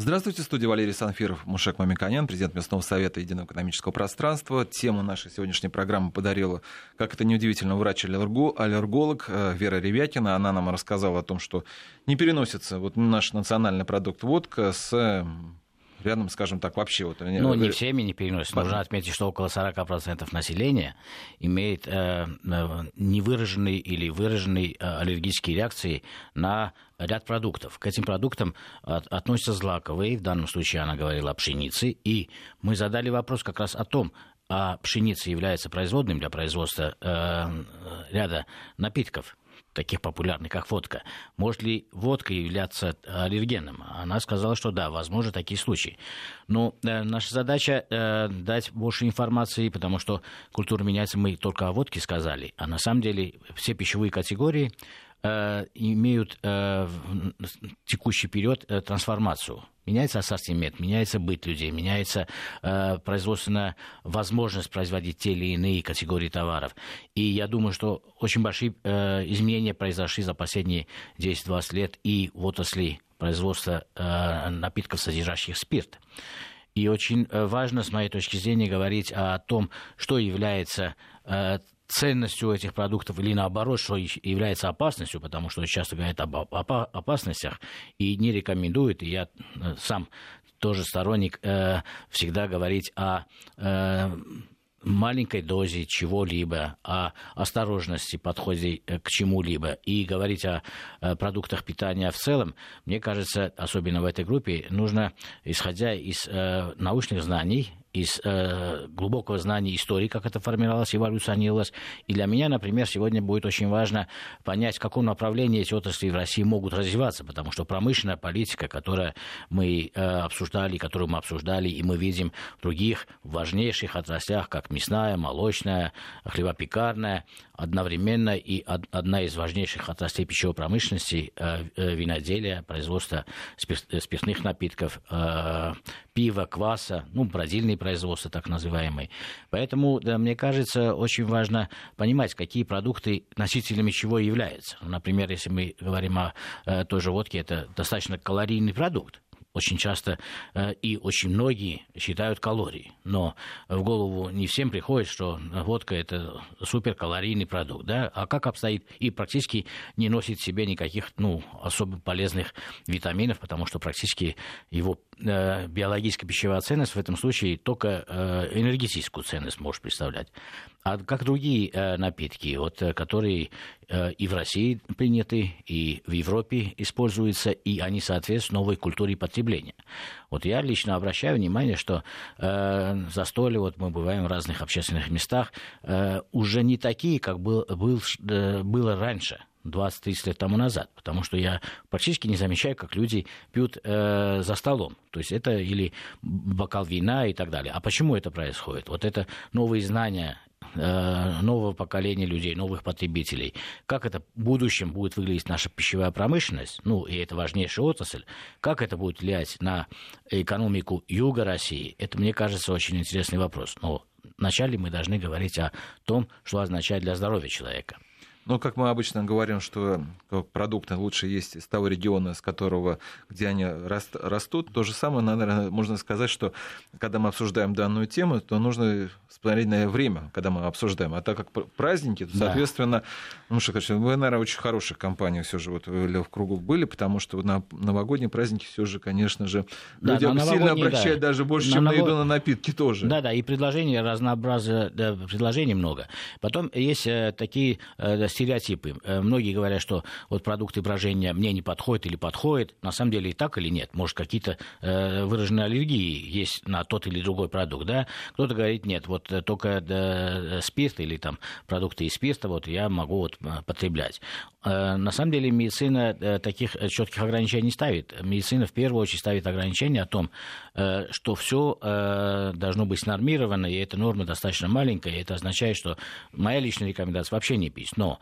Здравствуйте, студия Валерий Санфиров, Мушек Мамиканян, президент Местного совета Единого экономического пространства. Тему нашей сегодняшней программы подарила, как это неудивительно, врач-аллерголог э, Вера Ревякина. Она нам рассказала о том, что не переносится вот наш национальный продукт водка с рядом, скажем так, вообще... Вот, ну, не всеми не переносят. Нужно отметить, что около 40% населения имеет э, э, невыраженные или выраженные э, аллергические реакции на ряд продуктов. К этим продуктам от, относятся злаковые, в данном случае она говорила о пшенице, и мы задали вопрос как раз о том, а пшеница является производным для производства э, ряда напитков таких популярных, как водка. Может ли водка являться аллергеном? Она сказала, что да, возможно, такие случаи. Но э, наша задача э, дать больше информации, потому что культура меняется, мы только о водке сказали, а на самом деле все пищевые категории э, имеют э, в текущий период э, трансформацию Меняется ассортимент, меняется быт людей, меняется э, производственная возможность производить те или иные категории товаров. И я думаю, что очень большие э, изменения произошли за последние 10-20 лет и в отрасли производства э, напитков, содержащих спирт. И очень э, важно, с моей точки зрения, говорить о том, что является э, ценностью этих продуктов или наоборот, что является опасностью, потому что часто говорят об опасностях и не рекомендуют, и я э, сам тоже сторонник э, всегда говорить о э, маленькой дозе чего-либо, о осторожности подходе э, к чему-либо. И говорить о продуктах питания в целом, мне кажется, особенно в этой группе, нужно, исходя из э, научных знаний, из э, глубокого знания истории, как это формировалось, эволюционировалось. И для меня, например, сегодня будет очень важно понять, в каком направлении эти отрасли в России могут развиваться, потому что промышленная политика, которую мы э, обсуждали, которую мы обсуждали, и мы видим в других важнейших отраслях, как мясная, молочная, хлебопекарная, одновременно и од, одна из важнейших отраслей пищевой промышленности, э, э, виноделия, производства спирт, спиртных напитков, э, пива, кваса, ну, бродильные производства так называемые. Поэтому, да, мне кажется, очень важно понимать, какие продукты носителями чего являются. Например, если мы говорим о э, той же водке, это достаточно калорийный продукт очень часто э, и очень многие считают калории. Но в голову не всем приходит, что водка это суперкалорийный продукт. Да? А как обстоит? И практически не носит в себе никаких ну, особо полезных витаминов, потому что практически его э, биологическая пищевая ценность в этом случае только э, энергетическую ценность может представлять. А как другие напитки, вот, которые и в России приняты, и в Европе используются, и они соответствуют новой культуре потребления. Вот я лично обращаю внимание, что э, застолье, вот мы бываем в разных общественных местах, э, уже не такие, как был, был, э, было раньше. 20-30 лет тому назад, потому что я практически не замечаю, как люди пьют э, за столом. То есть это или бокал вина и так далее. А почему это происходит? Вот это новые знания нового поколения людей, новых потребителей. Как это в будущем будет выглядеть наша пищевая промышленность, ну, и это важнейшая отрасль, как это будет влиять на экономику юга России, это, мне кажется, очень интересный вопрос. Но вначале мы должны говорить о том, что означает для здоровья человека. Ну, как мы обычно говорим, что продукты лучше есть из того региона, с которого, где они растут, то же самое, наверное, можно сказать, что когда мы обсуждаем данную тему, то нужно смотреть на время, когда мы обсуждаем. А так как праздники, то, соответственно, да. ну что, конечно, вы, наверное, очень хороших компаний все же вот в кругу были, потому что на новогодние праздники все же, конечно же, да, людям сильно обращают да. даже больше, на чем ново... на еду, на напитки тоже. Да, да, и предложений разнообразия, да, предложений много. Потом есть э, такие э, стереотипы. Э, многие говорят, что вот продукты брожения мне не подходят или подходят. На самом деле и так или нет. Может, какие-то э, выраженные аллергии есть на тот или другой продукт. Да? Кто-то говорит, нет, вот э, только спирт или там продукты из спирта вот я могу вот потреблять. На самом деле медицина таких четких ограничений не ставит. Медицина в первую очередь ставит ограничения о том, что все должно быть нормировано, и эта норма достаточно маленькая. И это означает, что моя личная рекомендация вообще не пить. Но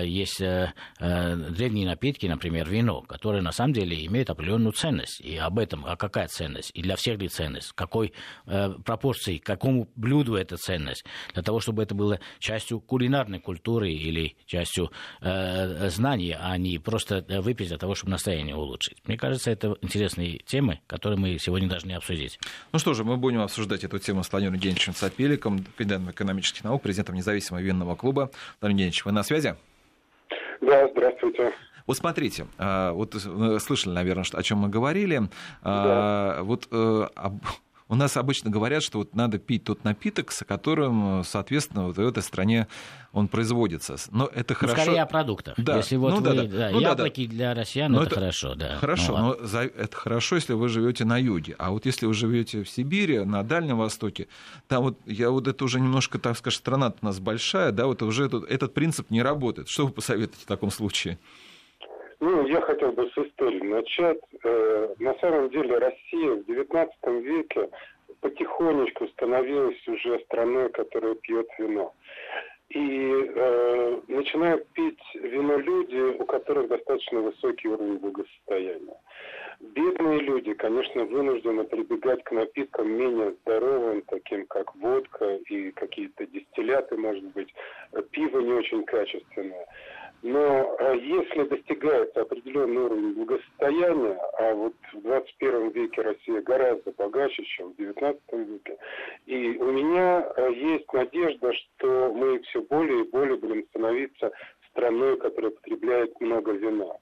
есть э, э, древние напитки, например, вино, которые на самом деле имеют определенную ценность. И об этом, а какая ценность? И для всех ли ценность? Какой пропорции, какому блюду эта ценность? Для того, чтобы это было частью кулинарной культуры или частью знаний, а не просто выпить для того, чтобы настроение улучшить. Мне кажется, это интересные темы, которые мы сегодня должны обсудить. Ну что же, мы будем обсуждать эту тему с Владимиром Евгеньевичем Сапеликом, кандидатом экономических наук, президентом независимого винного клуба. Владимир Евгеньевич, вы на связи? Да, здравствуйте. Вот смотрите, а, вот слышали, наверное, о чем мы говорили. А, да. Вот э, у нас обычно говорят, что вот надо пить тот напиток, с которым, соответственно, вот в этой стране он производится. Но это ну, хорошо. Скорее о продуктах. Да. Если вот ну, вы, да, да. Да, ну, яблоки да, да. для россиян, это, это хорошо, да. Хорошо, ну, но за, это хорошо, если вы живете на юге. А вот если вы живете в Сибири, на Дальнем Востоке, там вот я вот это уже немножко, так скажем, страна у нас большая, да, вот уже этот, этот принцип не работает. Что вы посоветуете в таком случае? Ну, я хотел бы с истории начать. Э, на самом деле Россия в XIX веке потихонечку становилась уже страной, которая пьет вино. И э, начинают пить вино люди, у которых достаточно высокий уровень благосостояния. Бедные люди, конечно, вынуждены прибегать к напиткам менее здоровым, таким как водка и какие-то дистилляты, может быть, пиво не очень качественное. Но а если достигается определенный уровень благосостояния, а вот в 21 веке Россия гораздо богаче, чем в 19 веке, и у меня а, есть надежда, что мы все более и более будем становиться страной, которая потребляет много вина.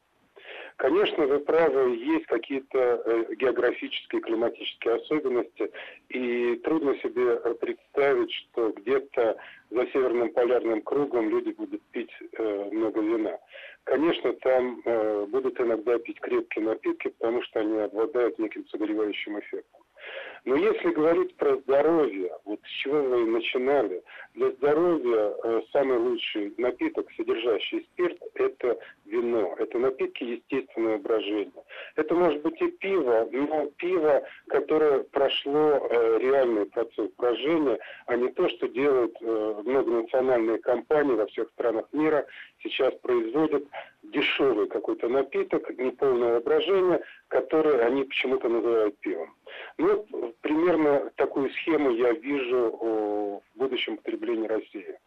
Конечно, вы правы, есть какие-то э, географические, климатические особенности, и трудно себе представить, что где-то за северным полярным кругом люди будут пить э, много вина. Конечно, там э, будут иногда пить крепкие напитки, потому что они обладают неким согревающим эффектом. Но если говорить про здоровье, вот с чего мы начинали, для здоровья э, самый лучший напиток, содержащий спирт, это вино. Это напитки естественного брожения. Это может быть и пиво, но пиво, которое прошло э, реальный процесс брожения, а не то, что делают э, многонациональные компании во всех странах мира, сейчас производят дешевый какой-то напиток, неполное брожения, который они почему-то называют пивом. Ну, примерно такую схему я вижу в будущем потреблении России.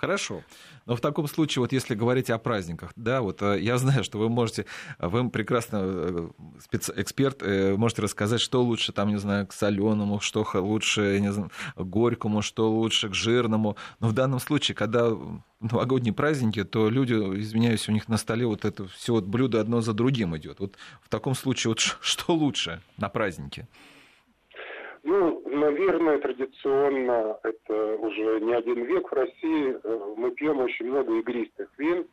Хорошо. Но в таком случае, вот если говорить о праздниках, да, вот э, я знаю, что вы можете, вы прекрасно э, спец, эксперт, э, можете рассказать, что лучше, там, не знаю, к соленому, что лучше, не знаю, к горькому, что лучше к жирному. Но в данном случае, когда новогодние праздники, то люди, извиняюсь, у них на столе вот это все вот блюдо одно за другим идет. Вот в таком случае, вот что лучше на празднике? Ну, наверное, традиционно, это уже не один век в России, э, мы пьем очень много игристых вин.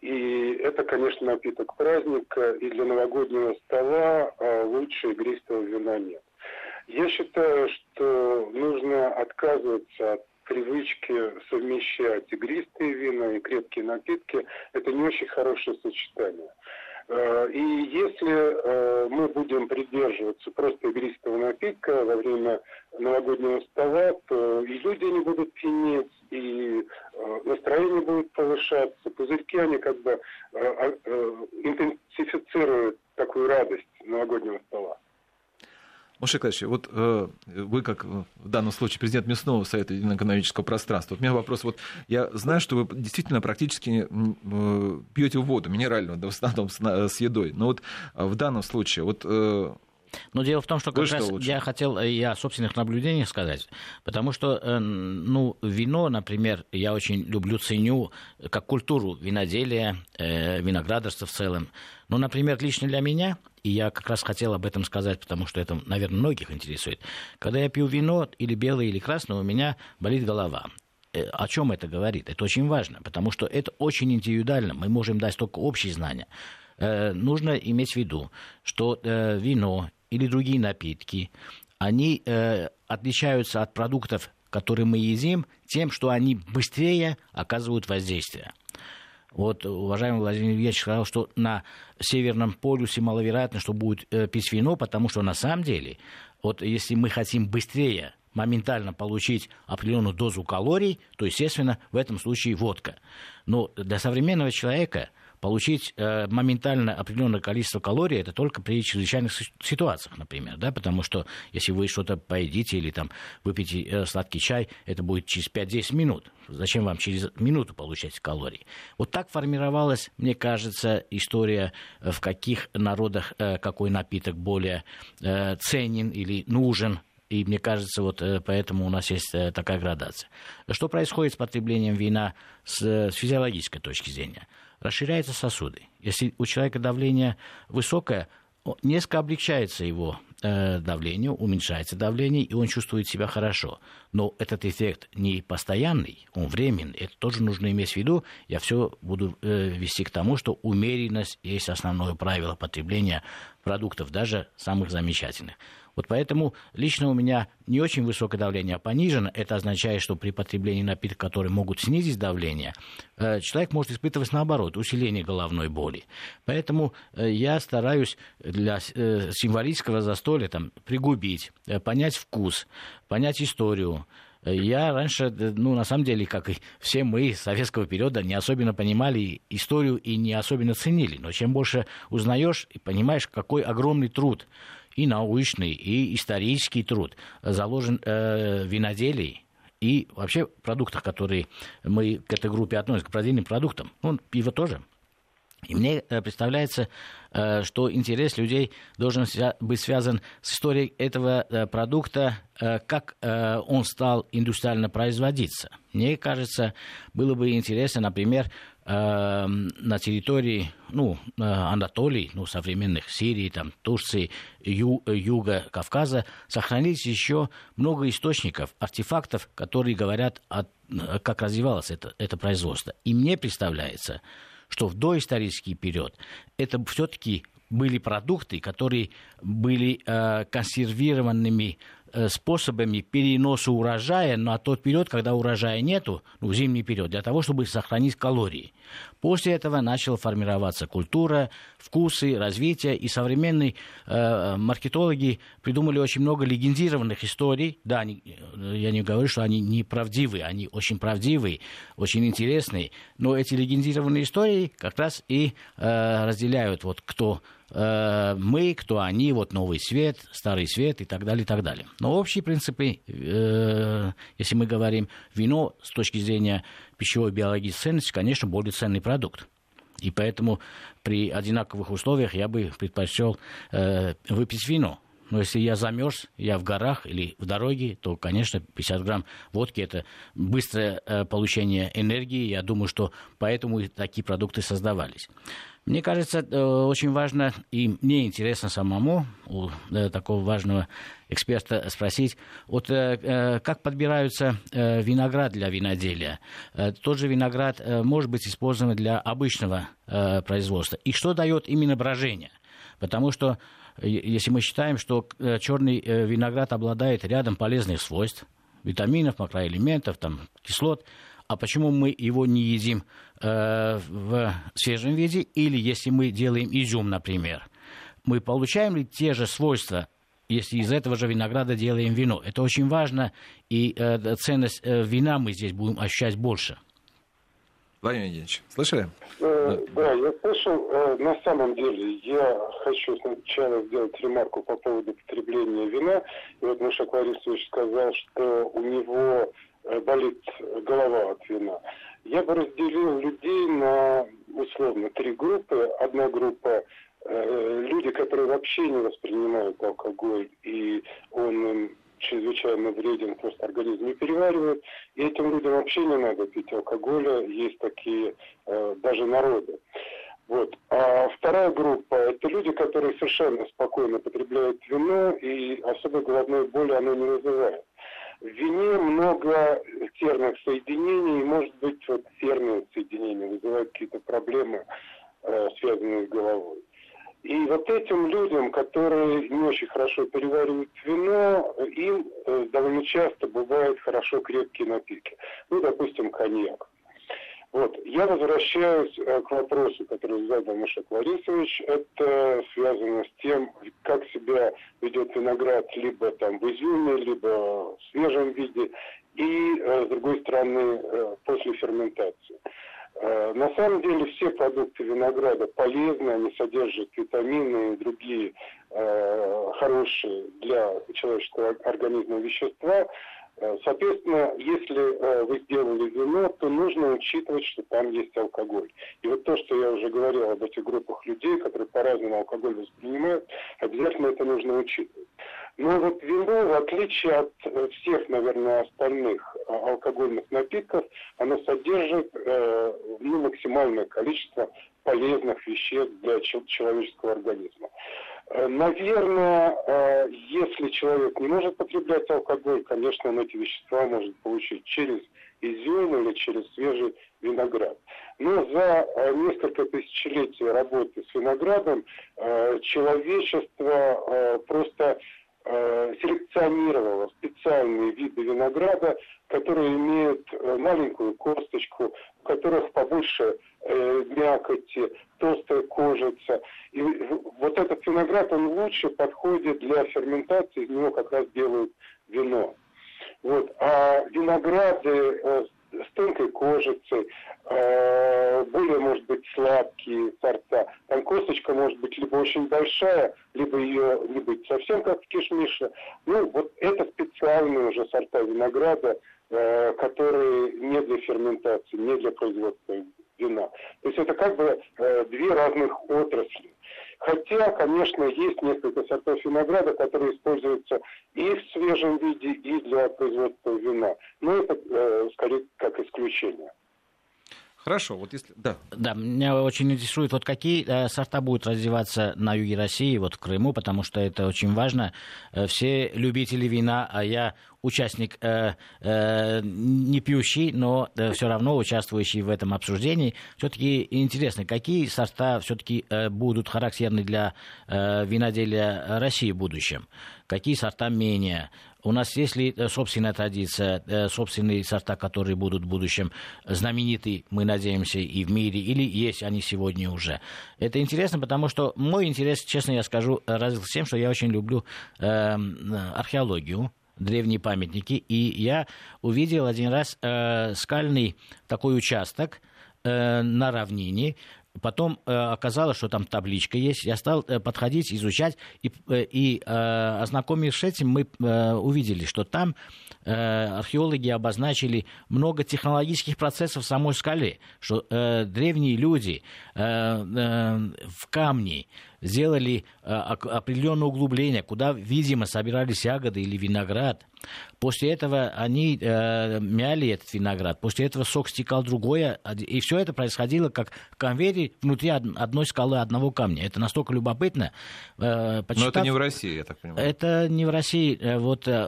И это, конечно, напиток праздника, и для новогоднего стола а лучше игристого вина нет. Я считаю, что нужно отказываться от привычки совмещать игристые вина и крепкие напитки. Это не очень хорошее сочетание. Э, и если э, мы будем придерживаться просто игристого напитка во время новогоднего стола, то и люди не будут пьянеть, и э, настроение будет повышаться. Пузырьки, они как бы интенсифицируют такую радость новогоднего стола. Маша Николаевич, вот э, вы, как э, в данном случае президент Мясного совета экономического пространства, вот у меня вопрос, вот я знаю, что вы действительно практически э, пьете воду минеральную, да, в основном с, едой, но вот в данном случае, вот но дело в том, что как раз лучше? я хотел и о собственных наблюдениях сказать, потому что, э, ну, вино, например, я очень люблю, ценю как культуру виноделия, э, виноградарства в целом. Ну, например, лично для меня, и я как раз хотел об этом сказать, потому что это, наверное, многих интересует. Когда я пью вино, или белое, или красное, у меня болит голова э, о чем это говорит? Это очень важно, потому что это очень индивидуально. Мы можем дать только общие знания. нужно иметь в виду, что вино или другие напитки, они э, отличаются от продуктов, которые мы едим, тем, что они быстрее оказывают воздействие. Вот уважаемый Владимир Ильич сказал, что на Северном полюсе маловероятно, что будет э, пить вино, потому что на самом деле, вот если мы хотим быстрее моментально получить определенную дозу калорий, то, естественно, в этом случае водка. Но для современного человека получить э, моментально определенное количество калорий это только при чрезвычайных ситуациях, например, да, потому что если вы что-то поедите или там выпьете э, сладкий чай, это будет через 5-10 минут. Зачем вам через минуту получать калории? Вот так формировалась, мне кажется, история, э, в каких народах э, какой напиток более э, ценен или нужен, и мне кажется, вот э, поэтому у нас есть такая градация. Что происходит с потреблением вина с, с физиологической точки зрения? Расширяются сосуды. Если у человека давление высокое, несколько облегчается его э, давление, уменьшается давление, и он чувствует себя хорошо. Но этот эффект не постоянный, он временный. Это тоже нужно иметь в виду. Я все буду э, вести к тому, что умеренность есть основное правило потребления продуктов, даже самых замечательных. Вот поэтому лично у меня не очень высокое давление, а понижено. Это означает, что при потреблении напитков, которые могут снизить давление, э, человек может испытывать наоборот, усиление головной боли. Поэтому э, я стараюсь для э, символического застолья там, пригубить, понять вкус, понять историю, я раньше, ну, на самом деле, как и все мы советского периода, не особенно понимали историю и не особенно ценили. Но чем больше узнаешь и понимаешь, какой огромный труд и научный, и исторический труд заложен э, в виноделии и вообще продуктах, которые мы к этой группе относим, к продельным продуктам. Ну, пиво тоже. И мне э, представляется, э, что интерес людей должен быть связан с историей этого э, продукта, как он стал индустриально производиться. Мне кажется, было бы интересно, например, Эм, на территории ну, Анатолии, ну, современных Сирии, там, Турции, ю, Юга Кавказа, сохранились еще много источников, артефактов, которые говорят, о, как развивалось это, это производство. И мне представляется, что в доисторический период это все-таки были продукты, которые были э, консервированными способами переноса урожая на тот период, когда урожая нету, ну, в зимний период, для того, чтобы сохранить калории. После этого начала формироваться культура, вкусы, развитие, и современные э, маркетологи придумали очень много легендированных историй. Да, они, э, я не говорю, что они неправдивые, они очень правдивые, очень интересные, но эти легендированные истории как раз и э, разделяют вот кто Э, мы, кто они, вот новый свет, старый свет и так далее, и так далее. Но общие принципы, э, если мы говорим вино с точки зрения пищевой биологической ценности, конечно, более ценный продукт. И поэтому при одинаковых условиях я бы предпочел э, выпить вино. Но если я замерз, я в горах или в дороге, то, конечно, 50 грамм водки – это быстрое э, получение энергии. Я думаю, что поэтому и такие продукты создавались. Мне кажется, э, очень важно, и мне интересно самому у э, такого важного эксперта спросить, вот э, как подбираются виноград для виноделия? Тот же виноград может быть использован для обычного производства. И что дает именно брожение? Потому что если мы считаем, что черный виноград обладает рядом полезных свойств, витаминов, макроэлементов, там, кислот, а почему мы его не едим э, в свежем виде, или если мы делаем изюм, например, мы получаем ли те же свойства, если из этого же винограда делаем вино? Это очень важно, и э, ценность э, вина мы здесь будем ощущать больше. Владимир Евгеньевич, слышали? Э, да, я слышал. Э, на самом деле, я хочу сначала сделать ремарку по поводу потребления вина. И вот Миша Борисович сказал, что у него болит голова от вина. Я бы разделил людей на условно три группы. Одна группа э, люди, которые вообще не воспринимают алкоголь, и он им чрезвычайно вреден, просто организм не переваривает. И этим людям вообще не надо пить алкоголя. Есть такие э, даже народы. Вот. А вторая группа – это люди, которые совершенно спокойно потребляют вино, и особо головной боли оно не вызывает. В вине много серных соединений, и, может быть, вот серные соединения вызывают какие-то проблемы, э, связанные с головой. И вот этим людям, которые не очень хорошо переваривают вино, им э, довольно часто бывают хорошо крепкие напитки. Ну, допустим, коньяк. Вот. Я возвращаюсь э, к вопросу, который задал Мушек Ларисович. Это связано с тем, как себя ведет виноград либо там в изюме, либо в свежем виде, и, э, с другой стороны, э, после ферментации. На самом деле все продукты винограда полезны, они содержат витамины и другие хорошие для человеческого организма вещества, Э, соответственно, если э, вы сделали вино, то нужно учитывать, что там есть алкоголь. И вот то, что я уже говорил об этих группах людей, которые по-разному алкоголь воспринимают, обязательно это нужно учитывать. Но вот вино, в отличие от э, всех, наверное, остальных алкогольных напитков, оно содержит ну, максимальное количество полезных веществ для человеческого организма. Э, наверное, э, если человек не может потреблять алкоголь, конечно, он эти вещества может получить через изюм или через свежий виноград. Но за э, несколько тысячелетий работы с виноградом человечество просто селекционировало специальные виды винограда, которые имеют маленькую косточку, у которых побольше э, мякоти, толстая кожица. И вот этот виноград, он лучше подходит для ферментации, из него как раз делают вино. Вот. А винограды э, с тонкой кожицей, э, более, может быть, сладкие сорта. Там косточка может быть либо очень большая, либо ее не быть совсем как в кишмише. Ну, вот это специальные уже сорта винограда, э, которые не для ферментации, не для производства вина. То есть это как бы э, две разных отрасли. Хотя, конечно, есть несколько сортов винограда, которые используются и в свежем виде, и для производства вина. Но это э, скорее как исключение. Хорошо, вот если... Да. Да, меня очень интересует, вот какие э, сорта будут развиваться на юге России, вот в Крыму, потому что это очень важно. Э, все любители вина, а я участник э, э, не пьющий, но э, все равно участвующий в этом обсуждении. Все-таки интересно, какие сорта все-таки э, будут характерны для э, виноделия России в будущем? Какие сорта менее? У нас есть ли э, собственная традиция, э, собственные сорта, которые будут в будущем знамениты, мы надеемся, и в мире, или есть они сегодня уже? Это интересно, потому что мой интерес, честно я скажу, развился тем, что я очень люблю э, археологию, древние памятники, и я увидел один раз э, скальный такой участок, э, на равнине, Потом э, оказалось, что там табличка есть. Я стал э, подходить, изучать, и, э, и э, ознакомившись с этим, мы э, увидели, что там э, археологи обозначили много технологических процессов в самой скале, что э, древние люди э, э, в камне сделали э, определенное углубление, куда, видимо, собирались ягоды или виноград. После этого они э, мяли этот виноград, после этого сок стекал другое, и все это происходило как в конвейере внутри одной скалы, одного камня. Это настолько любопытно. Э, почитав... Но это не в России, я так понимаю. Это не в России. Э, вот э,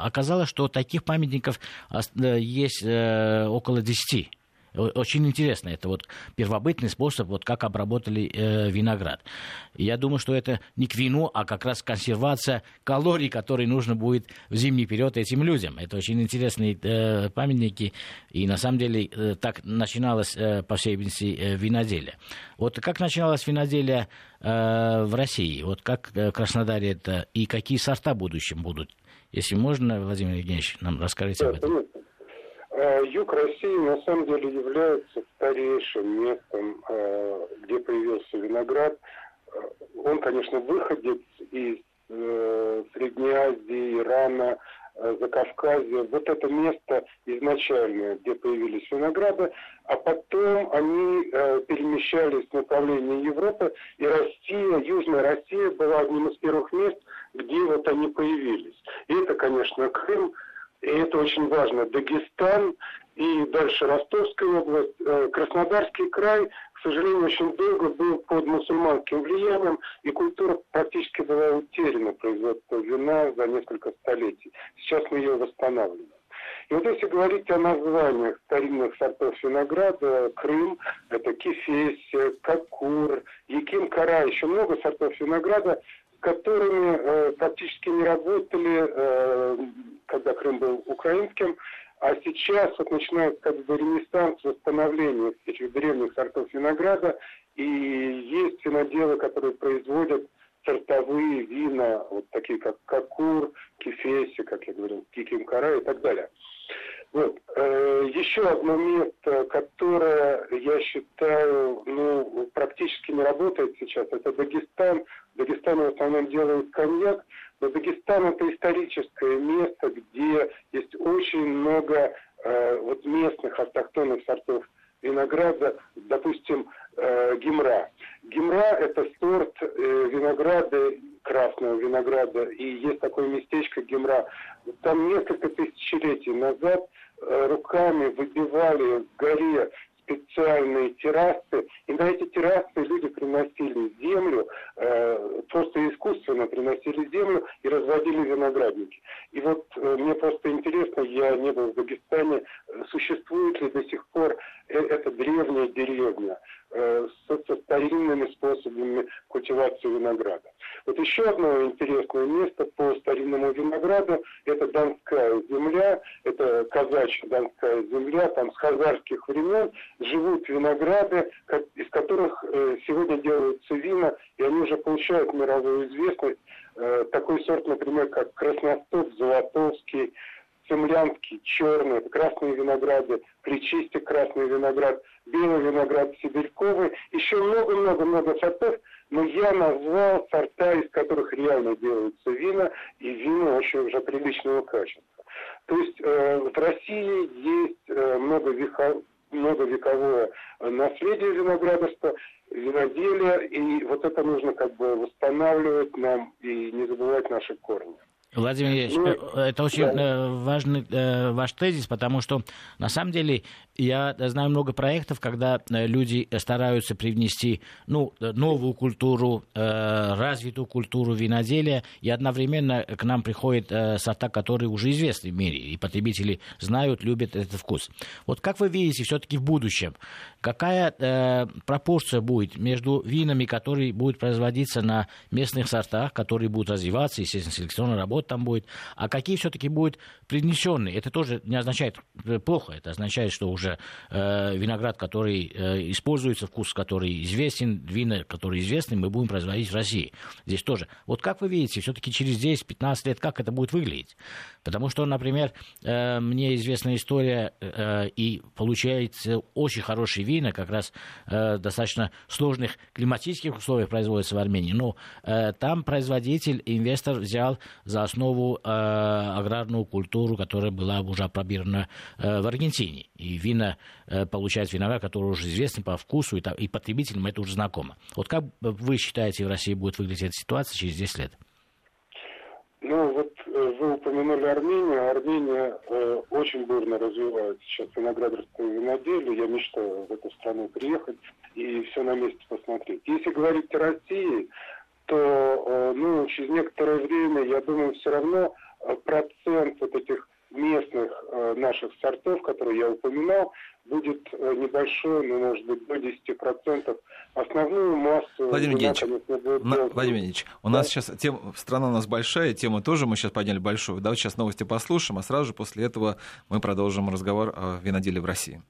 оказалось, что таких памятников э, есть э, около десяти. Очень интересно, это вот первобытный способ, вот как обработали э, виноград. я думаю, что это не к вину, а как раз консервация калорий, которые нужно будет в зимний период этим людям. Это очень интересные э, памятники, и на самом деле э, так начиналось, э, по всей видимости, э, виноделие. Вот как начиналось виноделие э, в России, вот как э, Краснодаре это, и какие сорта в будущем будут? Если можно, Владимир Евгеньевич, нам расскажите об этом. Э, юг России на самом деле является старейшим местом, э, где появился виноград. Э, он, конечно, выходит из Средней Азии, Ирана, Закавказья. Вот это место изначальное, где появились винограды, а потом они перемещались в направлении Европы, и Россия, Южная Россия была одним из первых мест, где вот они появились. И это, конечно, Крым, и это очень важно, Дагестан и дальше Ростовская область, э, Краснодарский край, к сожалению, очень долго был под мусульманским влиянием, и культура практически была утеряна, производство вина за несколько столетий. Сейчас мы ее восстанавливаем. И вот если говорить о названиях старинных сортов винограда, Крым, это Кефесь, Кокур, Яким Кара, еще много сортов винограда, которыми э, практически не работали, э, когда Крым был украинским, А сейчас вот начинается как бы ренессанс восстановления этих древних сортов винограда, и есть виноделы, которые производят сортовые вина, вот такие как Кокур, Кефеси, как я говорил, Кикимкара и так далее. Вот. Э, еще одно место, которое, я считаю, ну, практически не работает сейчас, это Дагестан. В Дагестане в основном делают коньяк, но Дагестан это историческое место, где есть очень много э, вот местных автохтонных сортов винограда, допустим, э, гимра. Гимра – это сорт э, винограда, красного винограда, и есть такое местечко Гимра. Там несколько тысячелетий назад э, руками выбивали в горе специальные террасы, и на эти террасы люди приносили землю, э, просто искусственно приносили землю и разводили виноградники. И вот э, мне просто интересно, я не был в Дагестане, существует ли до сих пор э, эта древняя деревня э, со, со старинными способами культивации винограда. Вот еще одно интересное место по старинному винограду – это Донская земля, это казачья Донская земля, там с хазарских времен живут винограды, из которых э, сегодня делаются вина, и они уже получают мировую известность. Э, такой сорт, например, как Красностоп, Золотовский, Цемлянский, черный, красные винограды, Причисте красный виноград, белый виноград Сибирьковый, еще много-много-много сортов, но я назвал сорта, из которых реально делаются вина, и вина очень уже приличного качества. То есть э, в России есть э, много веков, многовековое наследие виноградарства, виноделия, и вот это нужно как бы восстанавливать нам и не забывать наши корни. Владимир Ильич, ну, э, это очень да. Э, важный э, ваш тезис, потому что на самом деле я знаю много проектов, когда люди стараются привнести ну, новую культуру, развитую культуру виноделия, и одновременно к нам приходят сорта, которые уже известны в мире, и потребители знают, любят этот вкус. Вот как вы видите все-таки в будущем, какая э, пропорция будет между винами, которые будут производиться на местных сортах, которые будут развиваться, естественно, селекционная работа там будет, а какие все-таки будут принесенные. Это тоже не означает э, плохо, это означает, что уже э, виноград, который э, используется, вкус, который известен, вина, которые известны, мы будем производить в России. Здесь тоже. Вот как вы видите, все-таки через 10-15 лет, как это будет выглядеть? Потому что, например, э, мне известна история, э, и получается очень хороший вина, как раз э, достаточно сложных климатических условиях производится в Армении. Но э, там производитель, инвестор взял за основу аграрную культуру, которая была уже опробирована в Аргентине. И вина получает виноград, который уже известен по вкусу, и потребителям это уже знакомо. Вот как вы считаете, в России будет выглядеть эта ситуация через 10 лет? Ну, вот э, вы упомянули Армению. Армения э, очень бурно развивает сейчас виноградарство и виноделие. Я мечтаю в эту страну приехать и все на месте посмотреть. Если говорить о России, то э, ну, через некоторое время, я думаю, все равно э, процент вот этих местных э, наших сортов, которые я упоминал, будет э, небольшой, ну, может быть, до 10%. Основную массу... Владимир Евгеньевич, на, Владимир Евгеньевич, у да? нас сейчас тема, страна у нас большая, тема тоже мы сейчас подняли большую. Давайте сейчас новости послушаем, а сразу же после этого мы продолжим разговор о виноделии в России.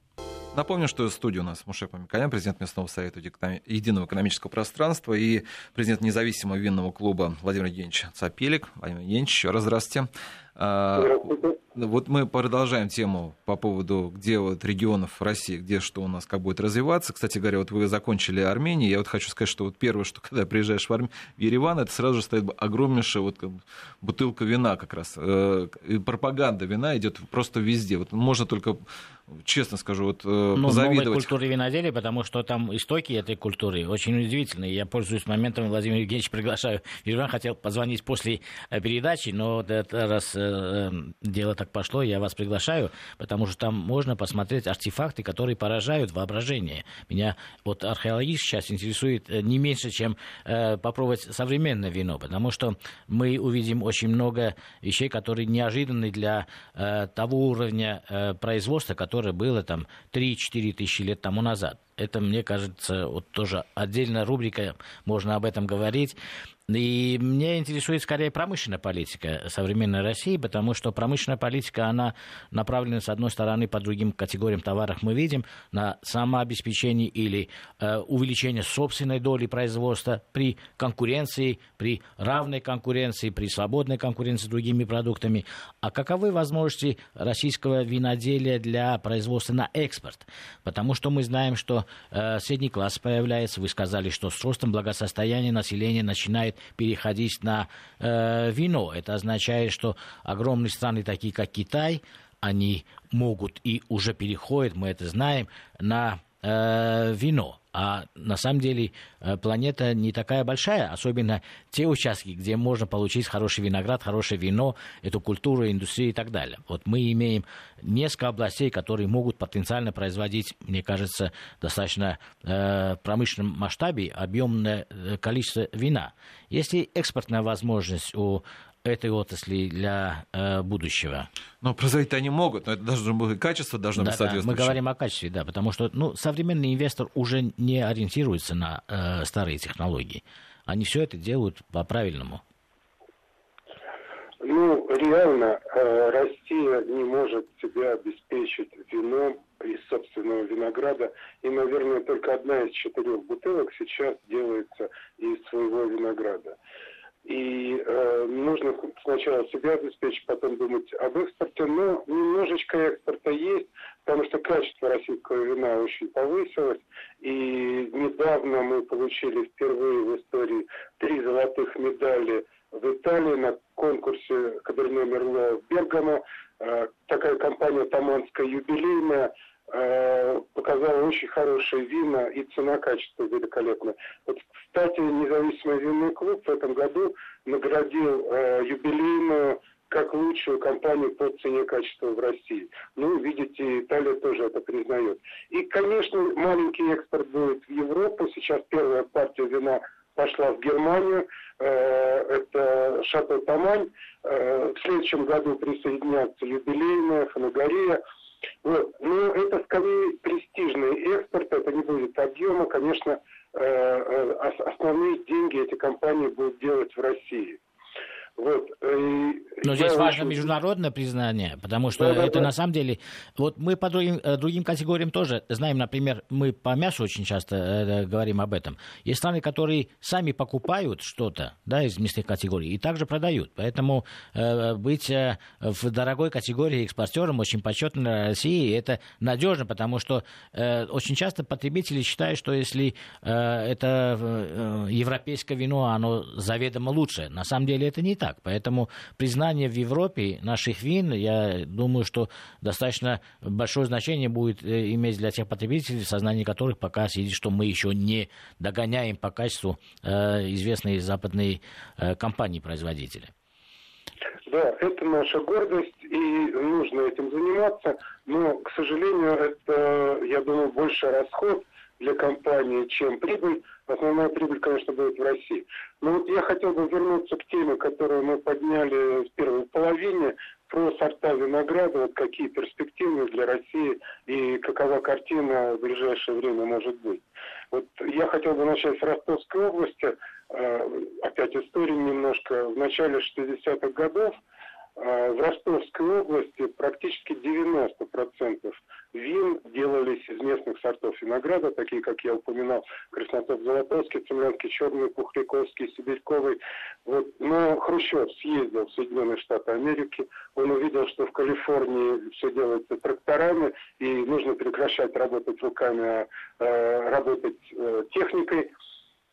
Напомню, что в студии у нас Мушек Мамиканян, президент Местного совета Единого экономического пространства и президент независимого винного клуба Владимир Евгеньевич Цапелик. Владимир Евгеньевич, еще раз здравствуйте. А, здравствуйте. Вот мы продолжаем тему по поводу, где вот регионов России, где что у нас как будет развиваться. Кстати говоря, вот вы закончили Армению. Я вот хочу сказать, что вот первое, что когда приезжаешь в, Арм... в Ереван, это сразу же стоит огромнейшая вот бутылка вина как раз. Э, и пропаганда вина идет просто везде. Вот можно только честно скажу, вот э, ну, позавидовать. новой культуры виноделия, потому что там истоки этой культуры очень удивительные. Я пользуюсь моментом, Владимир Евгеньевич приглашаю. Ереван хотел позвонить после э, передачи, но раз дело так пошло, я вас приглашаю, потому что там можно посмотреть артефакты, которые поражают воображение. Меня вот археологически сейчас интересует э, не меньше, чем э, попробовать современное вино, потому что мы увидим очень много вещей, которые неожиданны для э, того уровня э, производства, которое было там 3-4 тысячи лет тому назад это, мне кажется, вот тоже отдельная рубрика, можно об этом говорить. И мне интересует скорее промышленная политика современной России, потому что промышленная политика, она направлена, с одной стороны, по другим категориям товаров мы видим, на самообеспечение или э, увеличение собственной доли производства при конкуренции, при равной конкуренции, при свободной конкуренции с другими продуктами. А каковы возможности российского виноделия для производства на экспорт? Потому что мы знаем, что э, средний класс появляется, вы сказали, что с ростом благосостояния населения начинает переходить на э, вино. Это означает, что огромные страны, такие как Китай, они могут и уже переходят, мы это знаем, на э, вино. А на самом деле э, планета не такая большая, особенно те участки, где можно получить хороший виноград, хорошее вино, эту культуру, индустрию и так далее. Вот мы имеем несколько областей, которые могут потенциально производить, мне кажется, достаточно э, промышленном масштабе объемное э, количество вина. Если экспортная возможность у этой отрасли для э, будущего. Но производить они могут, но это должно быть качество должно да, быть соответствующее. Да, мы говорим о качестве, да, потому что ну, современный инвестор уже не ориентируется на э, старые технологии. Они все это делают по-правильному. Ну, реально, э, Россия не может себя обеспечить вином из собственного винограда. И, наверное, только одна из четырех бутылок сейчас делается из своего винограда. И э, нужно сначала себя обеспечить, потом думать об экспорте. Но немножечко экспорта есть, потому что качество российского вина очень повысилось. И недавно мы получили впервые в истории три золотых медали в Италии на конкурсе Каберне Мерло Бергамо. Э, такая компания «Таманская юбилейная» показала очень хорошие вина и цена-качество великолепная. Вот, кстати, независимый винный клуб в этом году наградил э, юбилейную как лучшую компанию по цене качества в России. Ну, видите, Италия тоже это признает. И, конечно, маленький экспорт будет в Европу. Сейчас первая партия вина пошла в Германию. Э, это Шато Тамань. Э, в следующем году присоединятся юбилейная, Фанагория. Вот. Но это скорее престижный экспорт, это не будет объема. Конечно, э, э, основные деньги эти компании будут делать в России. Вот. Э, Но здесь важно очень... международное признание, потому что да, это да, на самом деле... Вот мы по другим, э, другим категориям тоже знаем, например, мы по мясу очень часто э, говорим об этом. Есть страны, которые сами покупают что-то да, из мясных категорий и также продают. Поэтому э, быть э, в дорогой категории экспортером очень почетно для России, это надежно, потому что э, очень часто потребители считают, что если э, это э, европейское вино, оно заведомо лучше. На самом деле это не так. Поэтому признание в Европе наших вин, я думаю, что достаточно большое значение будет э, иметь для тех потребителей, в сознании которых пока сидит, что мы еще не догоняем по качеству э, известные западные э, компании-производители. Да, это наша гордость, и нужно этим заниматься, но, к сожалению, это, я думаю, больше расход для компании, чем прибыль. Основная прибыль, конечно, будет в России. Но вот я хотел бы вернуться к теме, которую мы подняли в первой половине, про сорта винограда, вот какие перспективы для России и какова картина в ближайшее время может быть. Вот я хотел бы начать с Ростовской области. Э, опять история немножко. В начале 60-х годов в Ростовской области практически 90% вин делались из местных сортов винограда, такие, как я упоминал, Краснотоп-Золотовский, Цемлянский, Черный, Пухляковский, Сибирьковый. Вот. Но Хрущев съездил в Соединенные Штаты Америки, он увидел, что в Калифорнии все делается тракторами, и нужно прекращать работать руками, а э, работать э, техникой.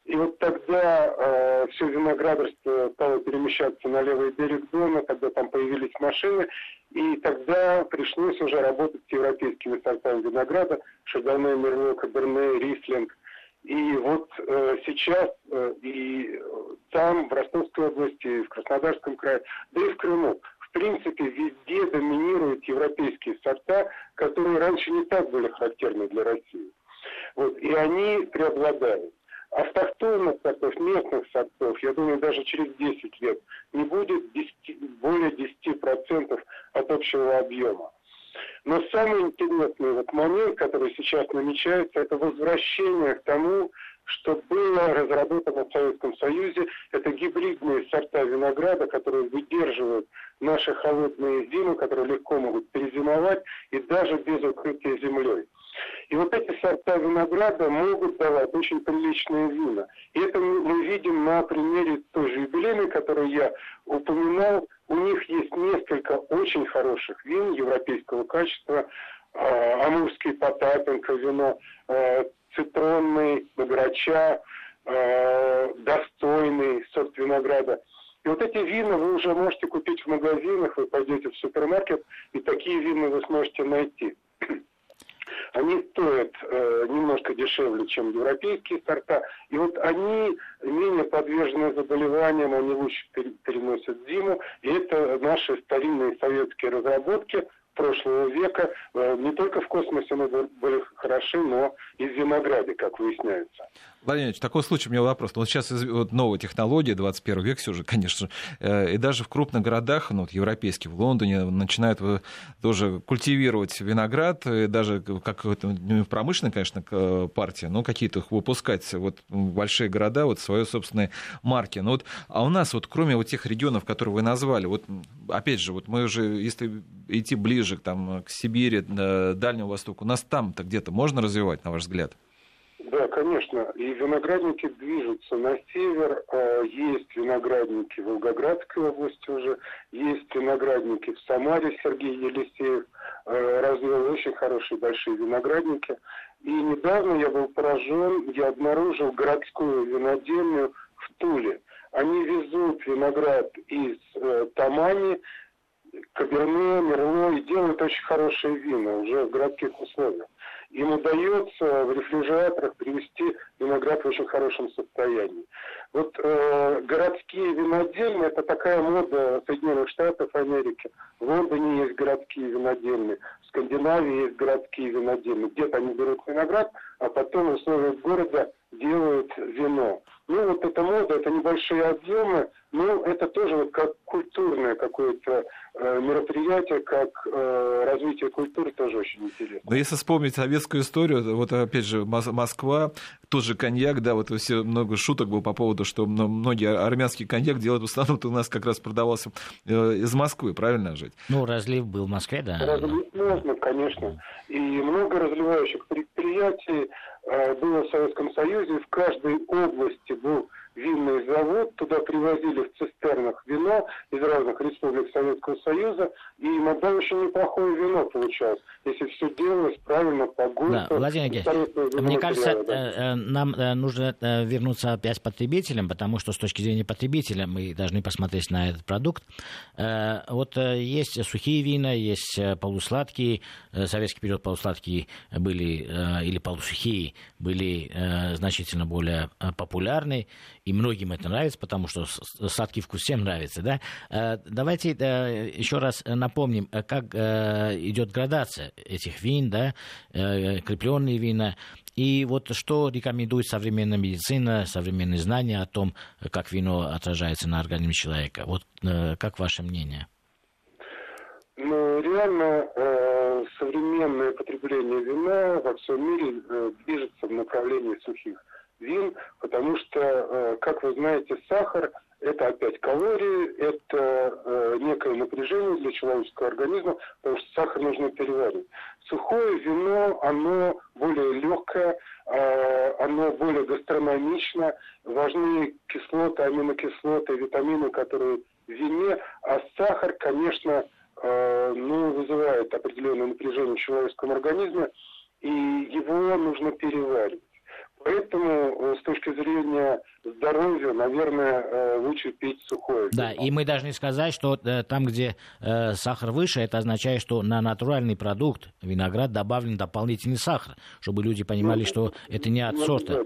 И вот тогда э, все виноградарство стало перемещаться на левый берег Дона, когда там появились машины, и тогда пришлось уже работать с европейскими сортами винограда, Шардоне, Мерло, Каберне, Рислинг. И вот э, сейчас э, и там, в Ростовской области, в Краснодарском крае, да и в Крыму, в принципе, везде доминируют европейские сорта, которые раньше не так были характерны для России. Вот, и они преобладают автохтонных сортов, местных сортов, я думаю, даже через 10 лет не будет 10, более 10% от общего объема. Но самый интересный вот момент, который сейчас намечается, это возвращение к тому, что было разработано в Советском Союзе. Это гибридные сорта винограда, которые выдерживают наши холодные зимы, которые легко могут перезимовать и даже без укрытия землей. И вот эти сорта винограда могут давать очень приличные вина. И это мы видим на примере той же юбилейной, которую я упоминал. У них есть несколько очень хороших вин европейского качества. А, Амурский Потапенко вино, а, цитронный, Баграча, а, достойный сорт винограда. И вот эти вина вы уже можете купить в магазинах, вы пойдете в супермаркет, и такие вина вы сможете найти. Они стоят э, немножко дешевле, чем европейские сорта. И вот они менее подвержены заболеваниям, они лучше переносят зиму. И это наши старинные советские разработки – прошлого века э, не только в космосе мы были хороши, но и в винограде, как выясняется. Владимир Ильич, такой случай у меня вопрос. Вот сейчас вот новая технология, 21 век все же, конечно, э, и даже в крупных городах, ну, вот европейских, в Лондоне, начинают тоже культивировать виноград, и даже как ну, промышленная, конечно, партия, но какие-то выпускать вот большие города, вот свои собственные марки. Ну, вот, а у нас вот кроме вот тех регионов, которые вы назвали, вот опять же, вот мы уже, если идти ближе там, к Сибири, Дальнему Востоку, нас там-то где-то можно развивать, на ваш взгляд? Да, конечно. И виноградники движутся на север. А, есть виноградники в Волгоградской области уже, есть виноградники в Самаре, Сергей Елисеев а, развил очень хорошие большие виноградники. И недавно я был поражен, я обнаружил городскую винодельню в Туле. Они везут виноград из э, Тамани, Каберне, Мерло и делают очень хорошие вина уже в городских условиях им удается в рефрижераторах привести виноград в очень хорошем состоянии. Вот э, городские винодельни – это такая мода Соединенных Штатов Америки. В Лондоне есть городские винодельни, в Скандинавии есть городские винодельни. Где-то они берут виноград, а потом в условиях города делают вино. Ну, вот эта мода, это небольшие объемы, но это тоже вот как культурное какое-то э, мероприятие, как э, развитие культуры тоже очень интересно. Но если вспомнить советскую историю, вот опять же Москва, тот же коньяк, да, вот все много шуток было по поводу, что многие армянский коньяк делают в основном у нас как раз продавался э, из Москвы, правильно жить? Ну, разлив был в Москве, да. Разлив можно, конечно. И много развивающих предприятий было в Советском Союзе, в каждой области был винный завод, туда привозили в цистернах вино из разных республик Советского Союза, и иногда очень неплохое вино получалось, если все делалось правильно, по ГОСТу. Да, Владимир Евгеньевич, мне кажется, да. Э, э, нам э, нужно вернуться опять к потребителям, потому что с точки зрения потребителя мы должны посмотреть на этот продукт. Вот есть сухие вина, есть полусладкие, советский период полусладкие были, или полусухие были значительно более популярны, и многим это нравится, потому что сладкий вкус всем нравится, да. Э, давайте э, еще раз напомним, э, как идет градация этих вин, да, крепленные вина, и вот что рекомендует современная медицина, современные знания о том, как вино отражается на организме человека. Вот как ваше мнение? Ну, реально современное потребление вина во всем мире движется в направлении сухих вин, потому что, э, как вы знаете, сахар – это опять калории, это э, некое напряжение для человеческого организма, потому что сахар нужно переваривать. Сухое вино, оно более легкое, э, оно более гастрономично, важны кислоты, аминокислоты, витамины, которые в вине, а сахар, конечно, ну, вызывает определенное напряжение в человеческом организме, и его нужно переваривать. Поэтому э, с точки зрения здоровья, наверное, э, лучше пить сухое. Да, и мы должны сказать, что э, там, где сахар выше, это означает, что на натуральный продукт виноград добавлен дополнительный сахар, чтобы люди понимали, ну, что это не от не сорта.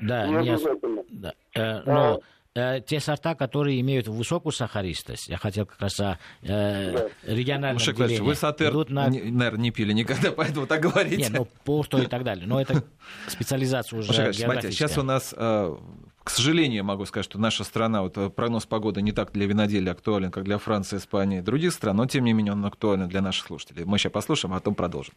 Да, не, не от... да. Но а э, те сорта, которые имеют высокую сахаристость, я хотел как раз о э, да. региональном Мушек делении. Вы сатер, на... наверное, не пили никогда, поэтому так говорите. Нет, ну, полсто и так далее. Но это специализация уже Мушек смотрите, сейчас у нас э, к сожалению, могу сказать, что наша страна, вот э, прогноз погоды не так для виноделия актуален, как для Франции, Испании и других стран, но тем не менее он актуален для наших слушателей. Мы сейчас послушаем, а потом продолжим.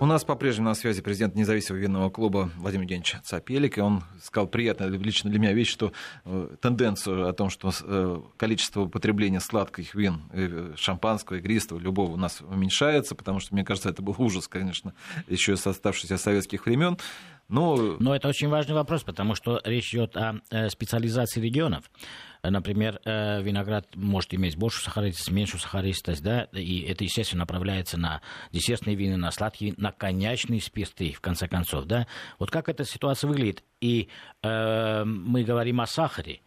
У нас по-прежнему на связи президент независимого винного клуба Владимир Евгеньевич Цапелик. И он сказал приятно лично для меня вещь, что э, тенденцию о том, что э, количество употребления сладких вин, э, шампанского, игристого, любого у нас уменьшается, потому что, мне кажется, это был ужас, конечно, еще с оставшихся советских времен. Но... Но это очень важный вопрос, потому что речь идет о специализации регионов. Например, э, виноград может иметь большую сахаристость, меньшую сахаристость, да, и это, естественно, направляется на десертные вины, на сладкие, на коньячные спирты, в конце концов, да. Вот как эта ситуация выглядит? И э, мы говорим о сахаре.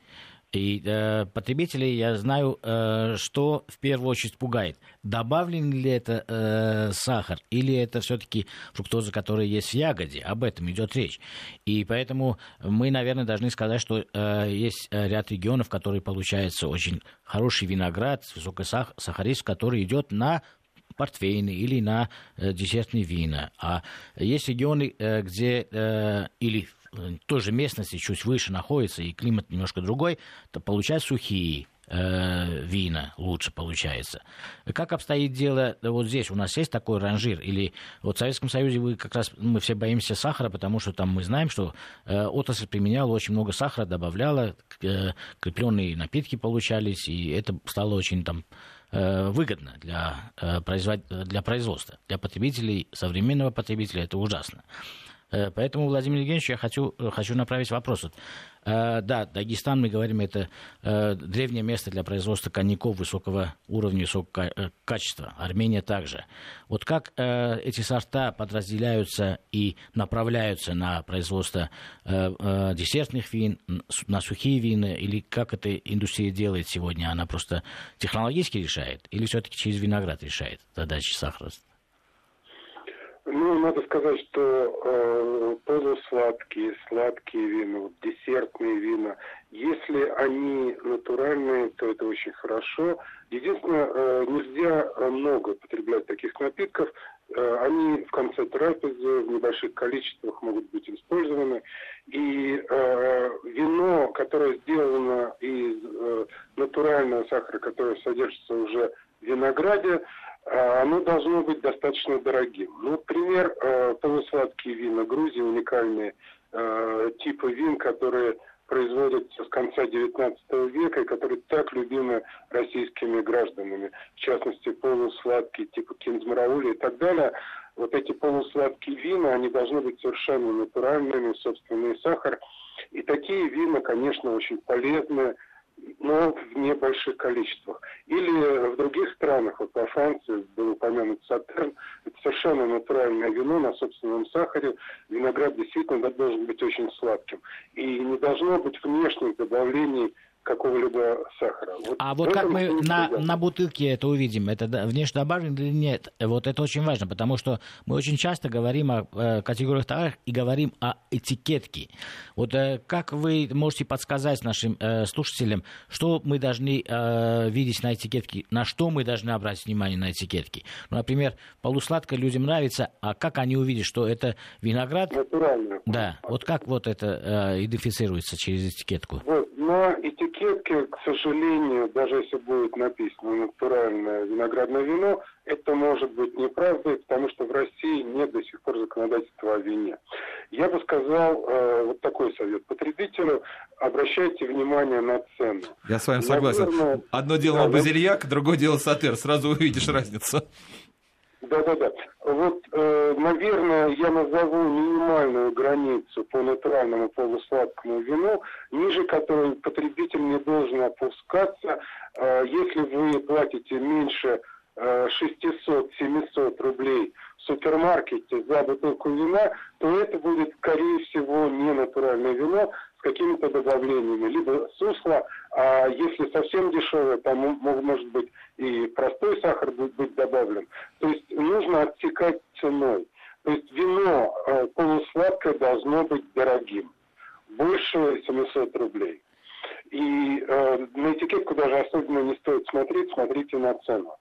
И э, потребителей я знаю, э, что в первую очередь пугает. Добавлен ли это э, сахар или это все-таки фруктоза, которая есть в ягоде? Об этом идет речь. И поэтому мы, наверное, должны сказать, что э, есть ряд регионов, которые получается очень хороший виноград с высокой сах- сахаристостью, который идет на портвейны или на э, десертные вина. А есть регионы, э, где э, или той же местности чуть выше находится, и климат немножко другой, то получают сухие э, вина лучше получается. Как обстоит дело вот здесь? У нас есть такой ранжир? Или вот в Советском Союзе вы как раз, мы все боимся сахара, потому что там мы знаем, что э, отрасль применяла очень много сахара, добавляла, э, крепленные напитки получались, и это стало очень там э, выгодно для, э, производ... для производства. Для потребителей, современного потребителя это ужасно. Э, поэтому, Владимир Евгеньевич, я хочу, э, хочу направить вопрос. Э, да, Дагестан, мы говорим, это древнее место для производства коньяков высокого уровня, высокого качества. Армения также. Вот как эти сорта подразделяются и направляются на производство десертных вин, на сухие вина, или как эта индустрия делает сегодня? Она просто технологически решает или все-таки через виноград решает задачи сахара? Ну, надо сказать, что э, полусладкие, сладкие вина, вот, десертные вина, если они натуральные, то это очень хорошо. Единственное, э, нельзя много потреблять таких напитков. Э, они в конце трапезы в небольших количествах могут быть использованы. И э, вино, которое сделано из э, натурального сахара, которое содержится уже в винограде, оно должно быть достаточно дорогим. Ну, пример, э, полусладкие вина Грузии, уникальные э, типы вин, которые производятся с конца XIX века и которые так любимы российскими гражданами. В частности, полусладкие типа кинзмараули и так далее. Вот эти полусладкие вина, они должны быть совершенно натуральными, собственный сахар. И такие вина, конечно, очень полезны но в небольших количествах. Или в других странах, вот во Франции был упомянут Сатерн, это совершенно натуральное вино на собственном сахаре. Виноград действительно должен быть очень сладким. И не должно быть внешних добавлений какого-либо сахара. Вот а вот как мы на, на бутылке это увидим, это внешне добавлено или нет? Вот это очень важно, потому что мы очень часто говорим о э, категориях товаров и говорим о этикетке. Вот э, как вы можете подсказать нашим э, слушателям, что мы должны э, видеть на этикетке, на что мы должны обратить внимание на этикетке? Ну, например, полусладкое людям нравится, а как они увидят, что это виноград? Натурально. Да, вот как вот это э, идентифицируется через этикетку? Вот, на этикетке к сожалению, даже если будет написано натуральное виноградное вино, это может быть неправдой, потому что в России нет до сих пор законодательства о вине. Я бы сказал э, вот такой совет потребителю, обращайте внимание на цену. Я с вами согласен. Наверное, Одно дело да, базильяк, другое дело сатер, сразу увидишь разницу. Да-да-да. Вот, э, наверное, я назову минимальную границу по натуральному полусладкому вину, ниже которой потребитель не должен опускаться. Э, если вы платите меньше э, 600-700 рублей в супермаркете за бутылку вина, то это будет, скорее всего, не натуральное вино, с какими-то добавлениями, либо сусло, а если совсем дешевое, там может быть и простой сахар будет быть добавлен. То есть нужно отсекать ценой. То есть вино э, полусладкое должно быть дорогим, больше 700 рублей. И э, на этикетку даже особенно не стоит смотреть, смотрите на цену.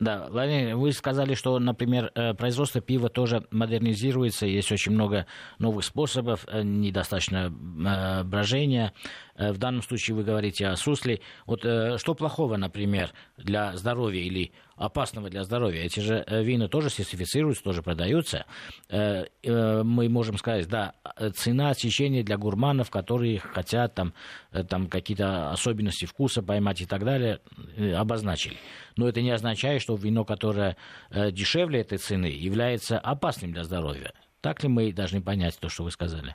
Да, Владимир, вы сказали, что, например, э, производство пива тоже модернизируется, есть очень много новых способов, э, недостаточно э, брожения. В данном случае вы говорите о сусле. Вот что плохого, например, для здоровья или опасного для здоровья? Эти же вина тоже сертифицируются, тоже продаются. Мы можем сказать, да, цена течения для гурманов, которые хотят там, там какие-то особенности вкуса поймать и так далее, обозначили. Но это не означает, что вино, которое дешевле этой цены, является опасным для здоровья. Так ли мы должны понять то, что вы сказали?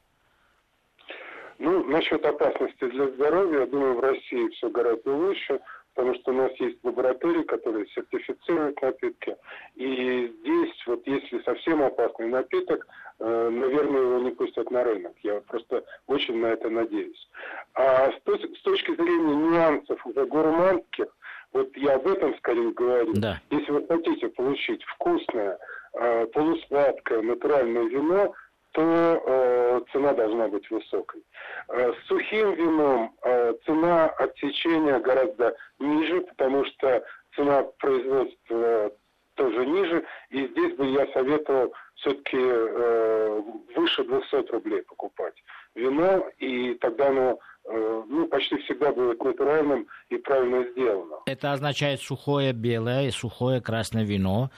Ну, насчет опасности для здоровья, я думаю, в России все гораздо лучше, потому что у нас есть лаборатории, которые сертифицируют напитки. И здесь, вот если совсем опасный напиток, э, наверное, его не пустят на рынок. Я просто очень на это надеюсь. А с, с точки зрения нюансов уже гурманских, вот я об этом скорее говорю. Да. Если вы хотите получить вкусное, э, полусладкое, натуральное вино, то э, цена должна быть высокой. Э, с сухим вином э, цена отсечения гораздо ниже, потому что цена производства тоже ниже. И здесь бы я советовал все-таки э, выше 200 рублей покупать вино, и тогда оно э, ну, почти всегда будет натуральным и правильно сделано. Это означает сухое белое и сухое красное вино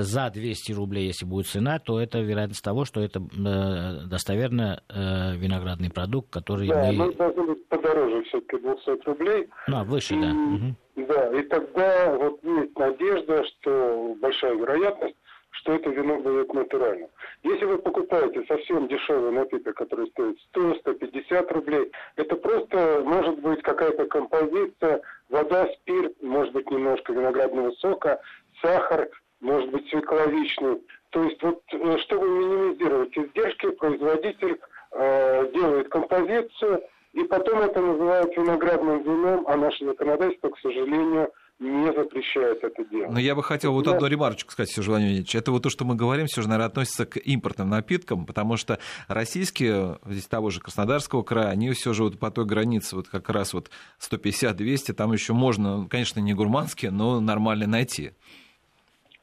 за 200 рублей, если будет цена, то это вероятность того, что это э, достоверно э, виноградный продукт, который да, мы... Да, должен быть подороже все-таки 200 рублей. Ну, а выше, и, да. Угу. Да, и тогда вот есть надежда, что большая вероятность, что это вино будет натуральным. Если вы покупаете совсем дешевый напиток, который стоит 100-150 рублей, это просто может быть какая-то композиция, вода, спирт, может быть немножко виноградного сока, сахар, может быть свекловичный. То есть вот э, чтобы минимизировать издержки, производитель э, делает композицию, и потом это называют виноградным вином, а наше законодательство, к сожалению, не запрещает это делать. Но я бы хотел вот одну ремарочку сказать, Сергей Владимирович. Это вот то, что мы говорим, все же, наверное, относится к импортным напиткам, потому что российские, здесь того же Краснодарского края, они все же вот по той границе, вот как раз вот 150-200, там еще можно, конечно, не гурманские, но нормально найти.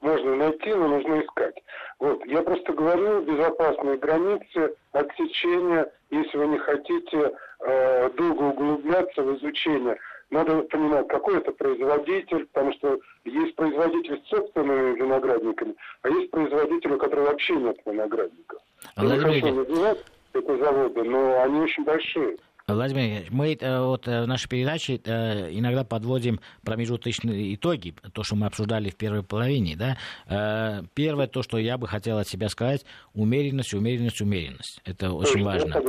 Можно найти, но нужно искать. Вот. Я просто говорю, безопасные границы, отсечения, если вы не хотите э, долго углубляться в изучение надо понимать, какой это производитель, потому что есть производитель с собственными виноградниками, а есть производители, у которых вообще нет виноградников. Я не хочу называть эти заводы, но они очень большие. Владимир мы э, вот э, в нашей передаче э, иногда подводим промежуточные итоги, то, что мы обсуждали в первой половине. Да? Первое, то, что я бы хотел от себя сказать, умеренность, умеренность, умеренность. Это очень важно.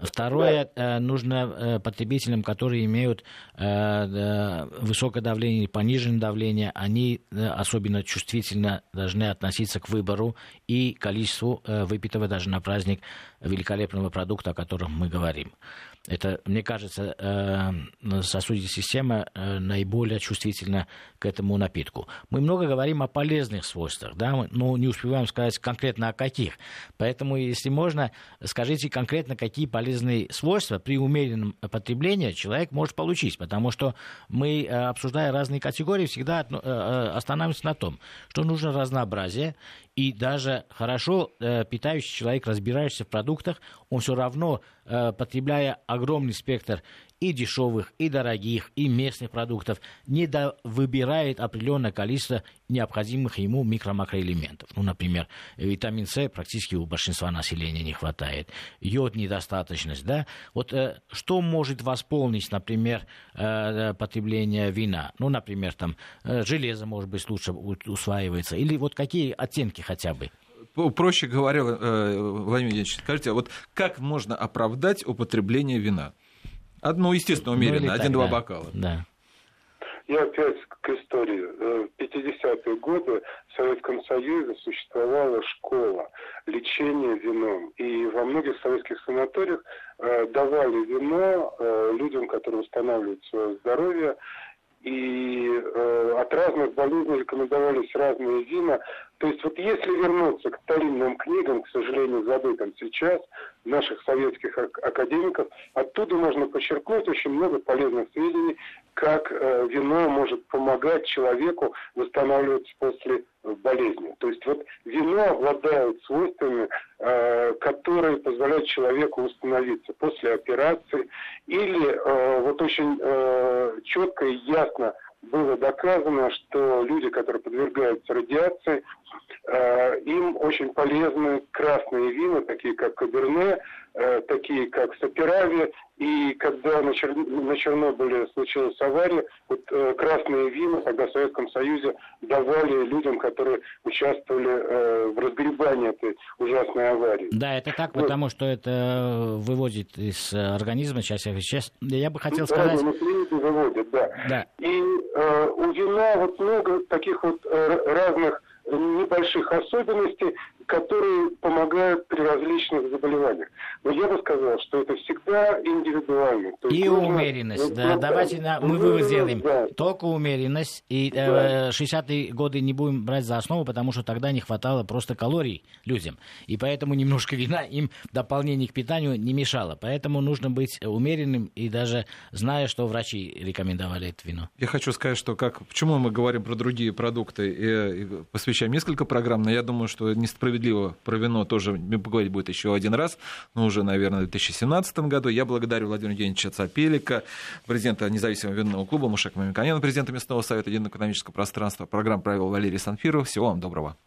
Второе, нужно потребителям, которые имеют высокое давление или пониженное давление, они особенно чувствительно должны относиться к выбору и количеству выпитого даже на праздник великолепного продукта, о котором мы говорим. Это, мне кажется, э, сосудистая система э, наиболее чувствительна к этому напитку. Мы много говорим о полезных свойствах, да, но не успеваем сказать конкретно о каких. Поэтому, если можно, скажите конкретно, какие полезные свойства при умеренном потреблении человек может получить. Потому что мы, э, обсуждая разные категории, всегда останавливаемся на том, что нужно разнообразие, и даже хорошо питающий человек, разбирающийся в продуктах, он все равно, потребляя огромный спектр и дешевых, и дорогих, и местных продуктов, не выбирает определенное количество необходимых ему микро-макроэлементов. Ну, например, витамин С практически у большинства населения не хватает, йод недостаточность, да. Вот э, что может восполнить, например, э, э потребление вина? Ну, например, там э, железо, может быть, лучше усваивается, или вот какие оттенки хотя бы? Проще говоря, э, Владимир Ильич, скажите, а вот как можно оправдать употребление вина? Одно, естественно, ну, умеренно, ну, один-два да. бокала. Да. Я опять к истории. В 50-е годы в Советском Союзе существовала школа лечения вином. И во многих советских санаториях э, давали вино э, людям, которые устанавливают свое здоровье. И э, от разных болезней рекомендовались разные вина. То есть вот если вернуться к старинным книгам, к сожалению, забытым сейчас, наших советских академиков, оттуда можно подчеркнуть очень много полезных сведений, как э, вино может помогать человеку восстанавливаться после болезни. То есть вот вино обладает свойствами, э, которые позволяют человеку восстановиться после операции или э, вот очень э, четко и ясно было доказано, что люди, которые подвергаются радиации, э, им очень полезны красные вина, такие как Каберне, э, такие как Саперави. И когда на, Чер... на Чернобыле случилась авария, вот э, красные вина тогда в Советском Союзе давали людям, которые участвовали в разгребании этой ужасной аварии. Да, это так, вот. потому что это выводит из организма часть веществ. Я бы хотел сказать... Выводит, да. да. И Э, у вина вот много таких вот э, разных небольших особенностей, которые помогают при различных заболеваниях. Но я бы сказал, что это всегда индивидуально. То и нужно... умеренность. Да, ну, давайте на... мы вывод сделаем. Да. Только умеренность. И да. э, 60-е годы не будем брать за основу, потому что тогда не хватало просто калорий людям. И поэтому немножко вина им в дополнение к питанию не мешало. Поэтому нужно быть умеренным и даже зная, что врачи рекомендовали это вино. Я хочу сказать, что как, почему мы говорим про другие продукты и, и посвящаем несколько программ, но я думаю, что несправедливо справедливо про вино тоже поговорить будет еще один раз, но уже, наверное, в 2017 году. Я благодарю Владимира Евгеньевича Цапелика, президента независимого винного клуба, Мушек Мамиканяна, президента Местного совета Единого экономического пространства. Программа провел Валерий Санфиров. Всего вам доброго.